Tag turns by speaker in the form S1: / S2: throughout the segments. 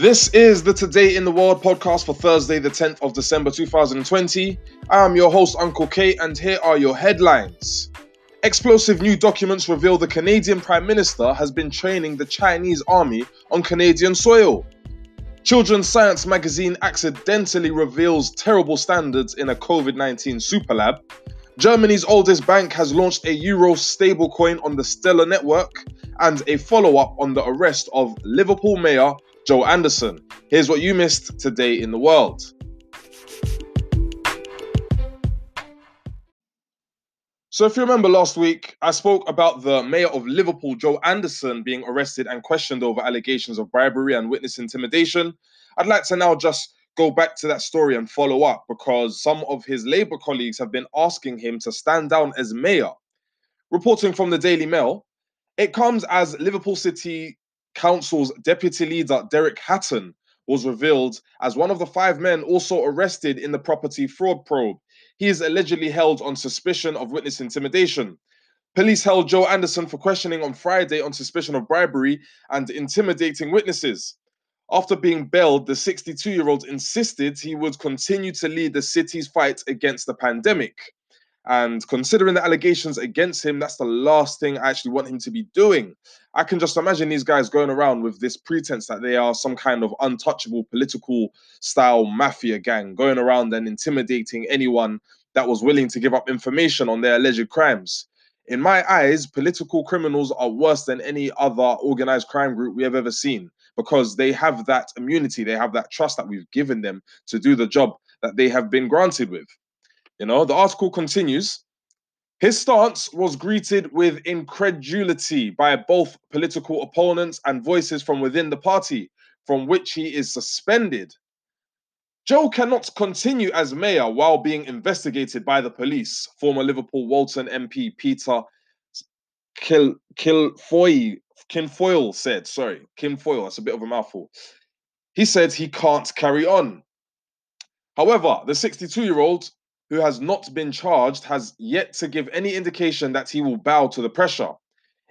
S1: This is the Today in the World podcast for Thursday, the 10th of December 2020. I'm your host, Uncle K, and here are your headlines. Explosive new documents reveal the Canadian Prime Minister has been training the Chinese army on Canadian soil. Children's Science magazine accidentally reveals terrible standards in a COVID 19 superlab. Germany's oldest bank has launched a euro stablecoin on the Stellar network, and a follow up on the arrest of Liverpool Mayor Joe Anderson. Here's what you missed today in the world. So, if you remember last week, I spoke about the mayor of Liverpool, Joe Anderson, being arrested and questioned over allegations of bribery and witness intimidation. I'd like to now just go back to that story and follow up because some of his Labour colleagues have been asking him to stand down as mayor. Reporting from the Daily Mail, it comes as Liverpool City Council's deputy leader, Derek Hatton, was revealed as one of the five men also arrested in the property fraud probe. He is allegedly held on suspicion of witness intimidation. Police held Joe Anderson for questioning on Friday on suspicion of bribery and intimidating witnesses. After being bailed, the 62 year old insisted he would continue to lead the city's fight against the pandemic. And considering the allegations against him, that's the last thing I actually want him to be doing. I can just imagine these guys going around with this pretense that they are some kind of untouchable political style mafia gang, going around and intimidating anyone that was willing to give up information on their alleged crimes. In my eyes, political criminals are worse than any other organized crime group we have ever seen because they have that immunity, they have that trust that we've given them to do the job that they have been granted with. You know, the article continues. His stance was greeted with incredulity by both political opponents and voices from within the party, from which he is suspended. Joe cannot continue as mayor while being investigated by the police, former Liverpool Walton MP Peter Kil- Kilfoyle, Kinfoyle said. Sorry, Kinfoyle, that's a bit of a mouthful. He said he can't carry on. However, the 62 year old who has not been charged, has yet to give any indication that he will bow to the pressure.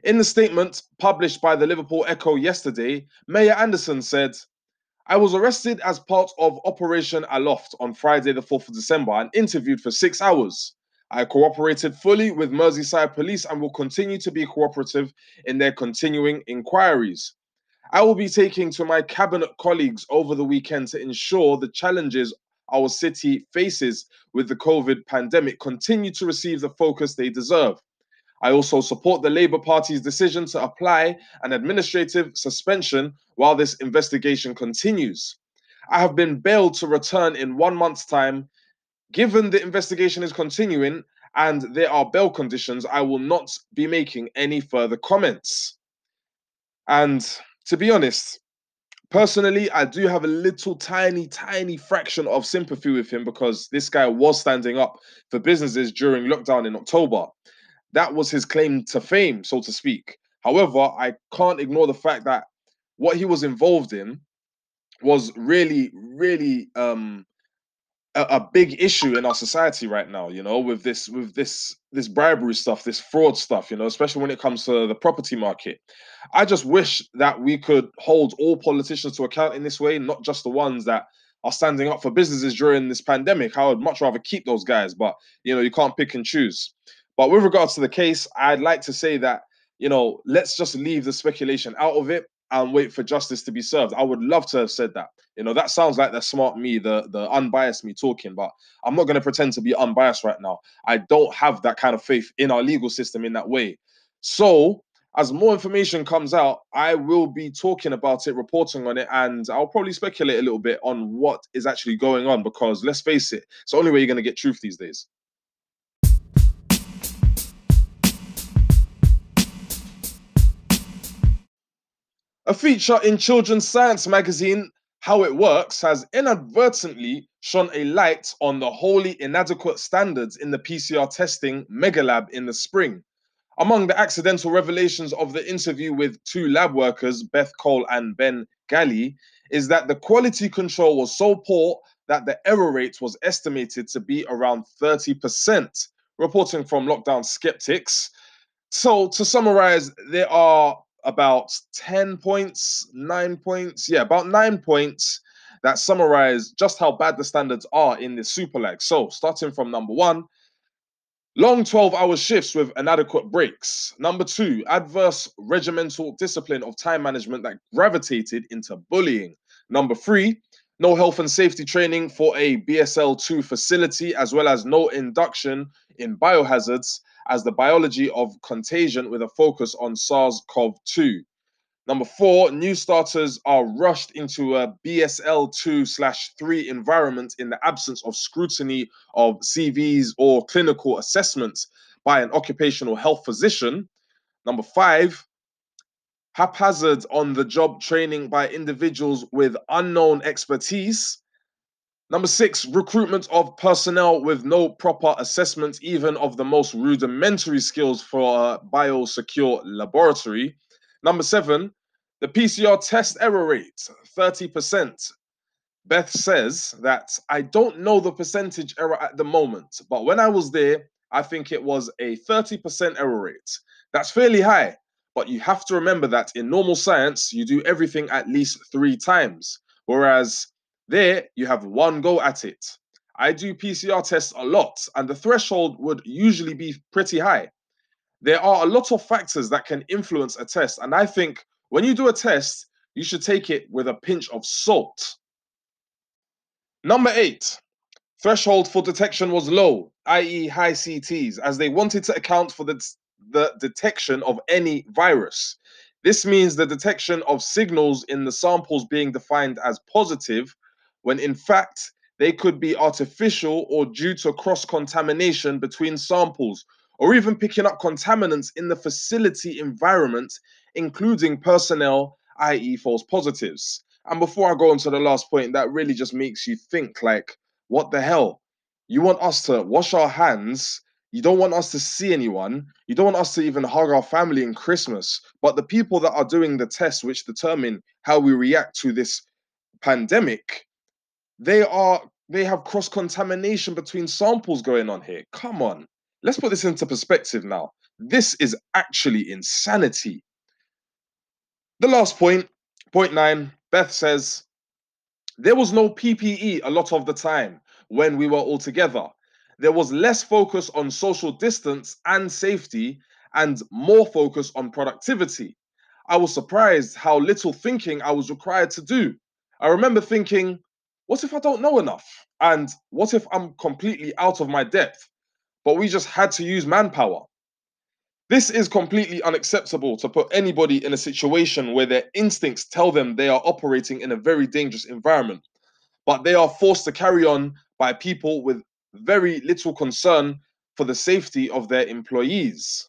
S1: In the statement published by the Liverpool Echo yesterday, Mayor Anderson said, I was arrested as part of Operation Aloft on Friday, the 4th of December, and interviewed for six hours. I cooperated fully with Merseyside Police and will continue to be cooperative in their continuing inquiries. I will be taking to my cabinet colleagues over the weekend to ensure the challenges our city faces with the COVID pandemic continue to receive the focus they deserve. I also support the Labour Party's decision to apply an administrative suspension while this investigation continues. I have been bailed to return in one month's time. Given the investigation is continuing and there are bail conditions, I will not be making any further comments. And to be honest, personally, I do have a little tiny, tiny fraction of sympathy with him because this guy was standing up for businesses during lockdown in October. That was his claim to fame, so to speak. However, I can't ignore the fact that what he was involved in was really, really um, a, a, big issue in our society right now you know with this with this this bribery stuff this fraud stuff you know especially when it comes to the property market. I just wish that we could hold all politicians to account in this way not just the ones that are standing up for businesses during this pandemic. I would much rather keep those guys but you know you can't pick and choose. But with regards to the case i'd like to say that you know let's just leave the speculation out of it and wait for justice to be served. I would love to have said that. You know, that sounds like the smart me, the the unbiased me talking, but I'm not going to pretend to be unbiased right now. I don't have that kind of faith in our legal system in that way. So, as more information comes out, I will be talking about it, reporting on it, and I'll probably speculate a little bit on what is actually going on because let's face it, it's the only way you're going to get truth these days. A feature in Children's Science magazine, How It Works, has inadvertently shone a light on the wholly inadequate standards in the PCR testing megalab in the spring. Among the accidental revelations of the interview with two lab workers, Beth Cole and Ben Galley, is that the quality control was so poor that the error rate was estimated to be around 30%. Reporting from Lockdown Skeptics. So, to summarize, there are about 10 points, nine points. Yeah, about nine points that summarize just how bad the standards are in the Super Lab. So, starting from number one, long 12 hour shifts with inadequate breaks. Number two, adverse regimental discipline of time management that gravitated into bullying. Number three, no health and safety training for a BSL 2 facility, as well as no induction in biohazards as the biology of contagion with a focus on SARS CoV 2. Number four, new starters are rushed into a BSL 2 slash 3 environment in the absence of scrutiny of CVs or clinical assessments by an occupational health physician. Number five, haphazard on the job training by individuals with unknown expertise. Number six, recruitment of personnel with no proper assessment, even of the most rudimentary skills for a biosecure laboratory. Number seven, the PCR test error rate, 30%. Beth says that I don't know the percentage error at the moment, but when I was there, I think it was a 30% error rate. That's fairly high, but you have to remember that in normal science, you do everything at least three times, whereas there you have one go at it. I do PCR tests a lot, and the threshold would usually be pretty high. There are a lot of factors that can influence a test, and I think when you do a test, you should take it with a pinch of salt. Number eight, threshold for detection was low, i.e., high CTs, as they wanted to account for the, the detection of any virus. This means the detection of signals in the samples being defined as positive, when in fact they could be artificial or due to cross contamination between samples, or even picking up contaminants in the facility environment, including personnel, i.e., false positives. And before I go on to the last point, that really just makes you think like, what the hell? You want us to wash our hands. You don't want us to see anyone. You don't want us to even hug our family in Christmas. But the people that are doing the tests, which determine how we react to this pandemic, they are they have cross contamination between samples going on here. Come on, let's put this into perspective now. This is actually insanity. The last point, point nine, Beth says there was no PPE a lot of the time when we were all together. There was less focus on social distance and safety and more focus on productivity. I was surprised how little thinking I was required to do. I remember thinking, what if I don't know enough? And what if I'm completely out of my depth? But we just had to use manpower. This is completely unacceptable to put anybody in a situation where their instincts tell them they are operating in a very dangerous environment, but they are forced to carry on by people with very little concern for the safety of their employees.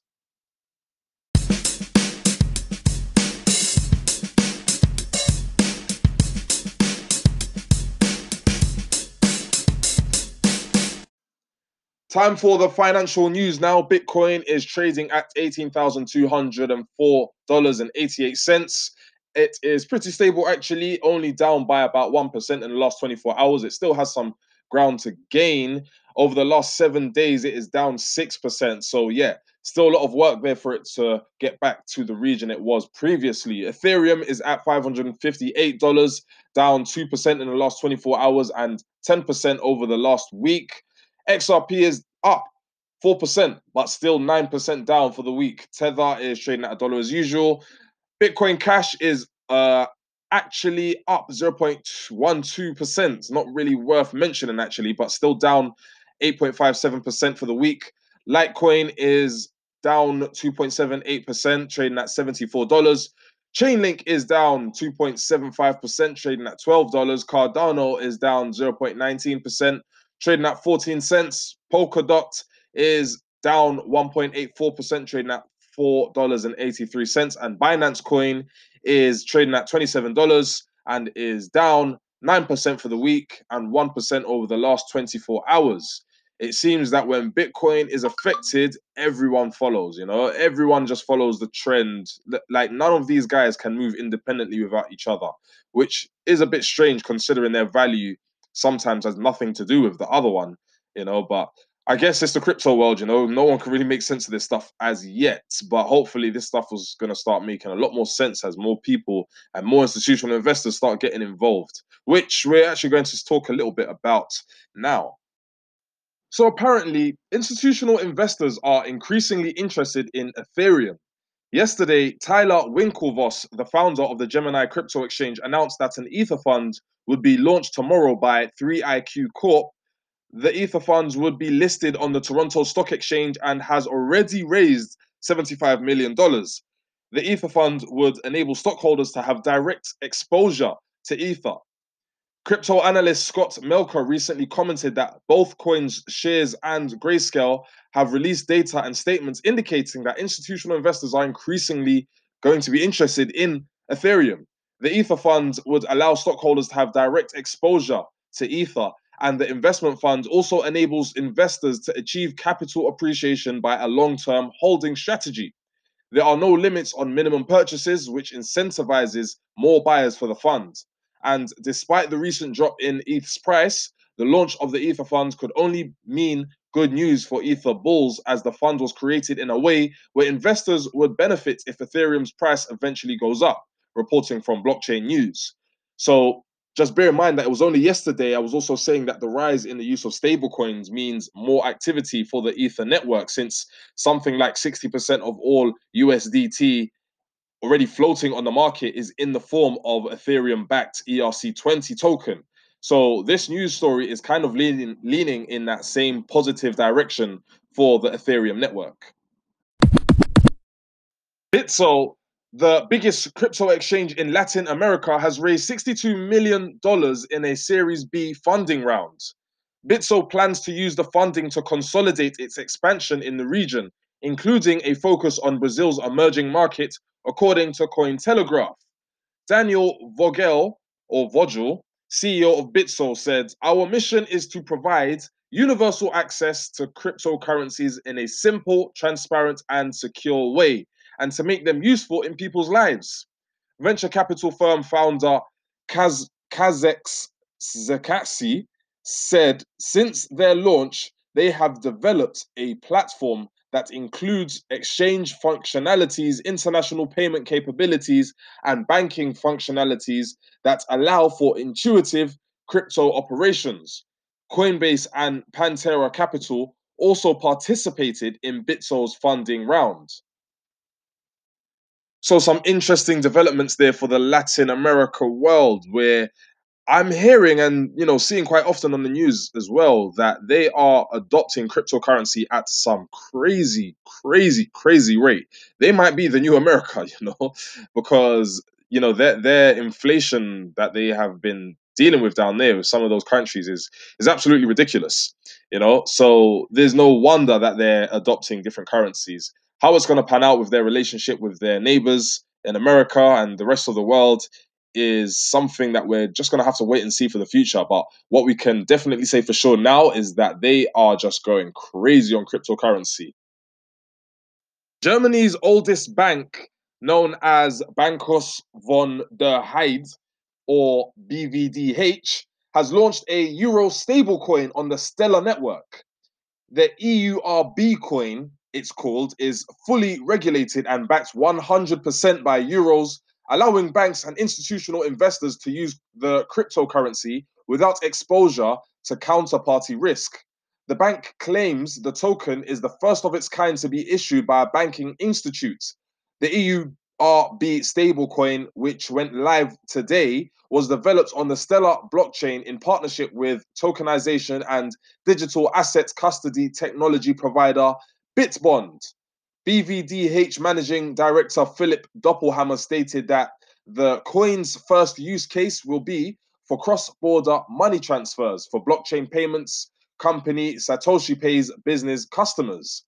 S1: Time for the financial news now. Bitcoin is trading at $18,204.88. It is pretty stable, actually, only down by about 1% in the last 24 hours. It still has some ground to gain. Over the last seven days, it is down 6%. So, yeah, still a lot of work there for it to get back to the region it was previously. Ethereum is at $558, down 2% in the last 24 hours and 10% over the last week. XRP is up 4%, but still 9% down for the week. Tether is trading at a dollar as usual. Bitcoin Cash is uh, actually up 0.12%. Not really worth mentioning, actually, but still down 8.57% for the week. Litecoin is down 2.78%, trading at $74. Chainlink is down 2.75%, trading at $12. Cardano is down 0.19%, trading at 14 cents. Polkadot is down 1.84%, trading at $4.83. And Binance Coin is trading at $27 and is down 9% for the week and 1% over the last 24 hours. It seems that when Bitcoin is affected, everyone follows, you know, everyone just follows the trend. Like none of these guys can move independently without each other, which is a bit strange considering their value sometimes has nothing to do with the other one, you know. But I guess it's the crypto world, you know. No one can really make sense of this stuff as yet, but hopefully, this stuff was going to start making a lot more sense as more people and more institutional investors start getting involved, which we're actually going to talk a little bit about now. So, apparently, institutional investors are increasingly interested in Ethereum. Yesterday, Tyler Winklevoss, the founder of the Gemini crypto exchange, announced that an Ether fund would be launched tomorrow by 3iQ Corp the Ether funds would be listed on the Toronto Stock Exchange and has already raised $75 million. The Ether fund would enable stockholders to have direct exposure to Ether. Crypto analyst Scott Melker recently commented that both CoinShares, and Grayscale have released data and statements indicating that institutional investors are increasingly going to be interested in Ethereum. The Ether fund would allow stockholders to have direct exposure to Ether and the investment fund also enables investors to achieve capital appreciation by a long term holding strategy. There are no limits on minimum purchases, which incentivizes more buyers for the fund. And despite the recent drop in ETH's price, the launch of the Ether fund could only mean good news for Ether bulls as the fund was created in a way where investors would benefit if Ethereum's price eventually goes up, reporting from Blockchain News. So just bear in mind that it was only yesterday I was also saying that the rise in the use of stablecoins means more activity for the Ether network, since something like 60% of all USDT already floating on the market is in the form of Ethereum backed ERC20 token. So this news story is kind of leaning leaning in that same positive direction for the Ethereum network. Bitso the biggest crypto exchange in Latin America has raised $62 million in a Series B funding round. Bitso plans to use the funding to consolidate its expansion in the region, including a focus on Brazil's emerging market, according to Cointelegraph. Daniel Vogel, or Vogel, CEO of Bitso, said, Our mission is to provide universal access to cryptocurrencies in a simple, transparent, and secure way and to make them useful in people's lives. Venture capital firm founder Kaz Kazex Zakatsi said since their launch, they have developed a platform that includes exchange functionalities, international payment capabilities, and banking functionalities that allow for intuitive crypto operations. Coinbase and Pantera Capital also participated in Bitso's funding round. So some interesting developments there for the Latin America world, where I'm hearing and you know seeing quite often on the news as well that they are adopting cryptocurrency at some crazy, crazy, crazy rate. They might be the new America, you know, because you know their their inflation that they have been dealing with down there with some of those countries is is absolutely ridiculous. You know, so there's no wonder that they're adopting different currencies how it's going to pan out with their relationship with their neighbors in America and the rest of the world is something that we're just going to have to wait and see for the future. But what we can definitely say for sure now is that they are just going crazy on cryptocurrency. Germany's oldest bank, known as Bankhaus von der Heydt or BVDH, has launched a euro stablecoin on the Stellar network. The EURB coin it's called, is fully regulated and backed 100% by euros, allowing banks and institutional investors to use the cryptocurrency without exposure to counterparty risk. The bank claims the token is the first of its kind to be issued by a banking institute. The EURB stablecoin, which went live today, was developed on the Stellar blockchain in partnership with tokenization and digital asset custody technology provider Bitbond. BVDH Managing Director Philip Doppelhammer stated that the coin's first use case will be for cross border money transfers for blockchain payments, company SatoshiPay's business customers.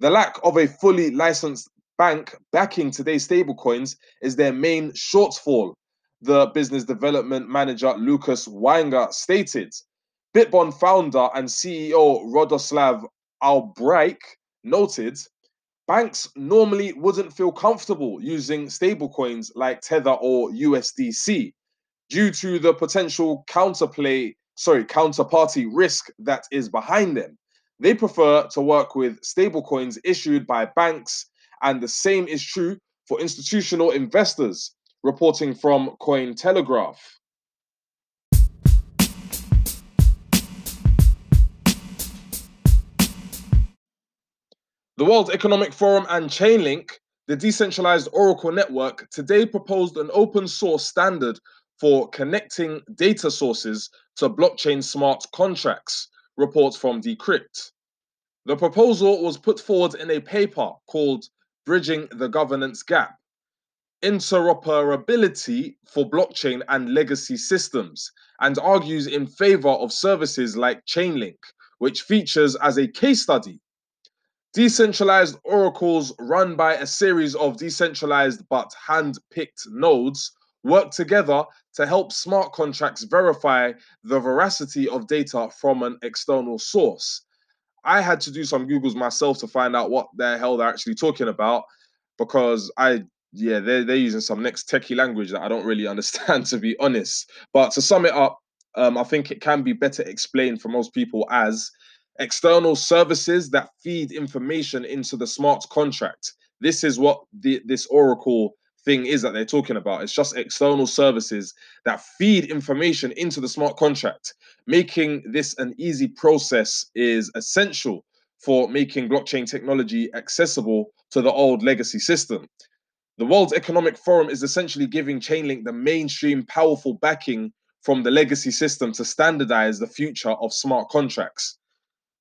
S1: The lack of a fully licensed bank backing today's stablecoins is their main shortfall, the business development manager Lucas Weinger stated. Bitbond founder and CEO Radoslav Albrecht noted, banks normally wouldn't feel comfortable using stablecoins like Tether or USDC due to the potential counterplay, sorry, counterparty risk that is behind them. They prefer to work with stablecoins issued by banks, and the same is true for institutional investors, reporting from Cointelegraph. The World Economic Forum and Chainlink, the decentralized Oracle network, today proposed an open source standard for connecting data sources to blockchain smart contracts, reports from Decrypt. The proposal was put forward in a paper called Bridging the Governance Gap Interoperability for Blockchain and Legacy Systems, and argues in favor of services like Chainlink, which features as a case study Decentralized oracles run by a series of decentralized but hand picked nodes work together to help smart contracts verify the veracity of data from an external source. I had to do some Googles myself to find out what the hell they're actually talking about because I, yeah, they're, they're using some next techie language that I don't really understand, to be honest. But to sum it up, um, I think it can be better explained for most people as external services that feed information into the smart contract. This is what the, this Oracle thing is that they're talking about. It's just external services that feed information into the smart contract. Making this an easy process is essential for making blockchain technology accessible to the old legacy system. The World Economic Forum is essentially giving Chainlink the mainstream powerful backing from the legacy system to standardize the future of smart contracts.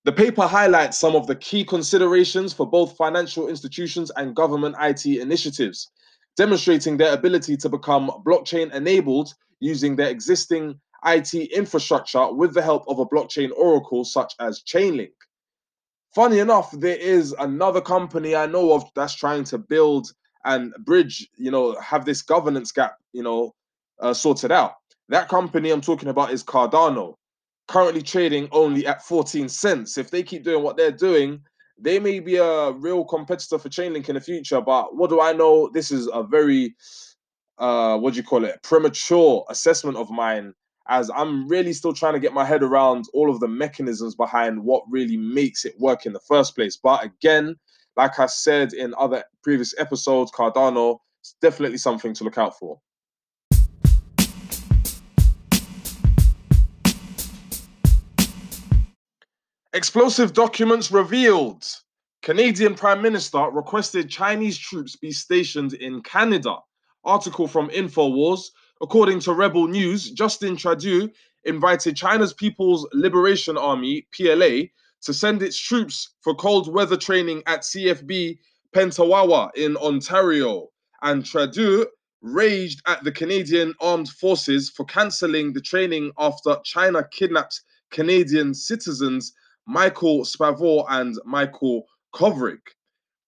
S1: The paper highlights some of the key considerations for both financial institutions and government IT initiatives, demonstrating their ability to become blockchain enabled using their existing IT infrastructure with the help of a blockchain oracle such as Chainlink. Funny enough, there is another company I know of that's trying to build and bridge, you know, have this governance gap, you know, uh, sorted out. That company I'm talking about is Cardano currently trading only at 14 cents. If they keep doing what they're doing, they may be a real competitor for Chainlink in the future. But what do I know? This is a very, uh, what do you call it, premature assessment of mine, as I'm really still trying to get my head around all of the mechanisms behind what really makes it work in the first place. But again, like I said in other previous episodes, Cardano is definitely something to look out for. Explosive documents revealed. Canadian Prime Minister requested Chinese troops be stationed in Canada. Article from InfoWars. According to Rebel News, Justin Trudeau invited China's People's Liberation Army, PLA, to send its troops for cold weather training at CFB Petawawa in Ontario. And Trudeau raged at the Canadian Armed Forces for cancelling the training after China kidnapped Canadian citizens Michael Spavor and Michael Kovrig.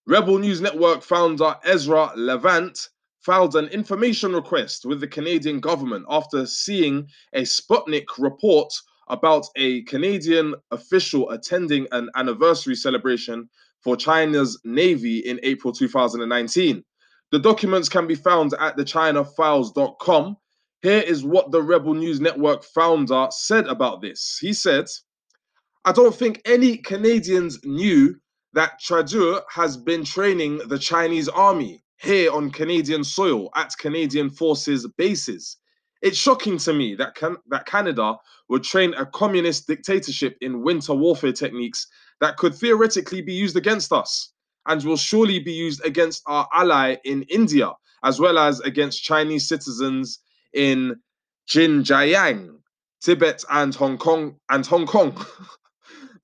S1: Rebel News Network founder Ezra Levant filed an information request with the Canadian government after seeing a Sputnik report about a Canadian official attending an anniversary celebration for China's Navy in April 2019. The documents can be found at thechinafiles.com. Here is what the Rebel News Network founder said about this. He said, I don't think any Canadians knew that Trudeau has been training the Chinese army here on Canadian soil at Canadian forces bases. It's shocking to me that can, that Canada would train a communist dictatorship in winter warfare techniques that could theoretically be used against us and will surely be used against our ally in India as well as against Chinese citizens in Xinjiang, Tibet and Hong Kong and Hong Kong.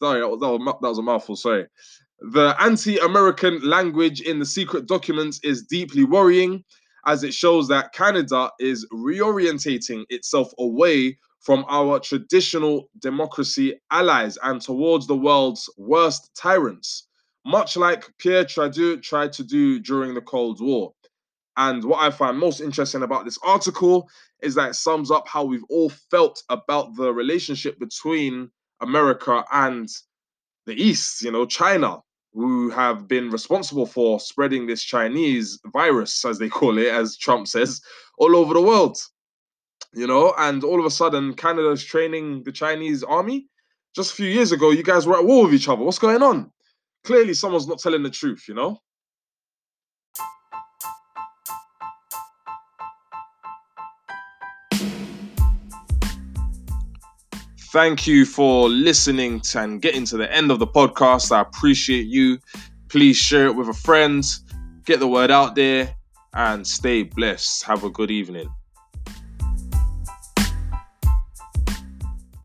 S1: Sorry, that was, that was a mouthful. Sorry. The anti American language in the secret documents is deeply worrying as it shows that Canada is reorientating itself away from our traditional democracy allies and towards the world's worst tyrants, much like Pierre Trudeau tried to do during the Cold War. And what I find most interesting about this article is that it sums up how we've all felt about the relationship between America and the East, you know, China, who have been responsible for spreading this Chinese virus, as they call it, as Trump says, all over the world. You know, and all of a sudden, Canada's training the Chinese army. just a few years ago, you guys were at war with each other. What's going on? Clearly, someone's not telling the truth, you know? Thank you for listening to and getting to the end of the podcast. I appreciate you. Please share it with a friend, get the word out there, and stay blessed. Have a good evening.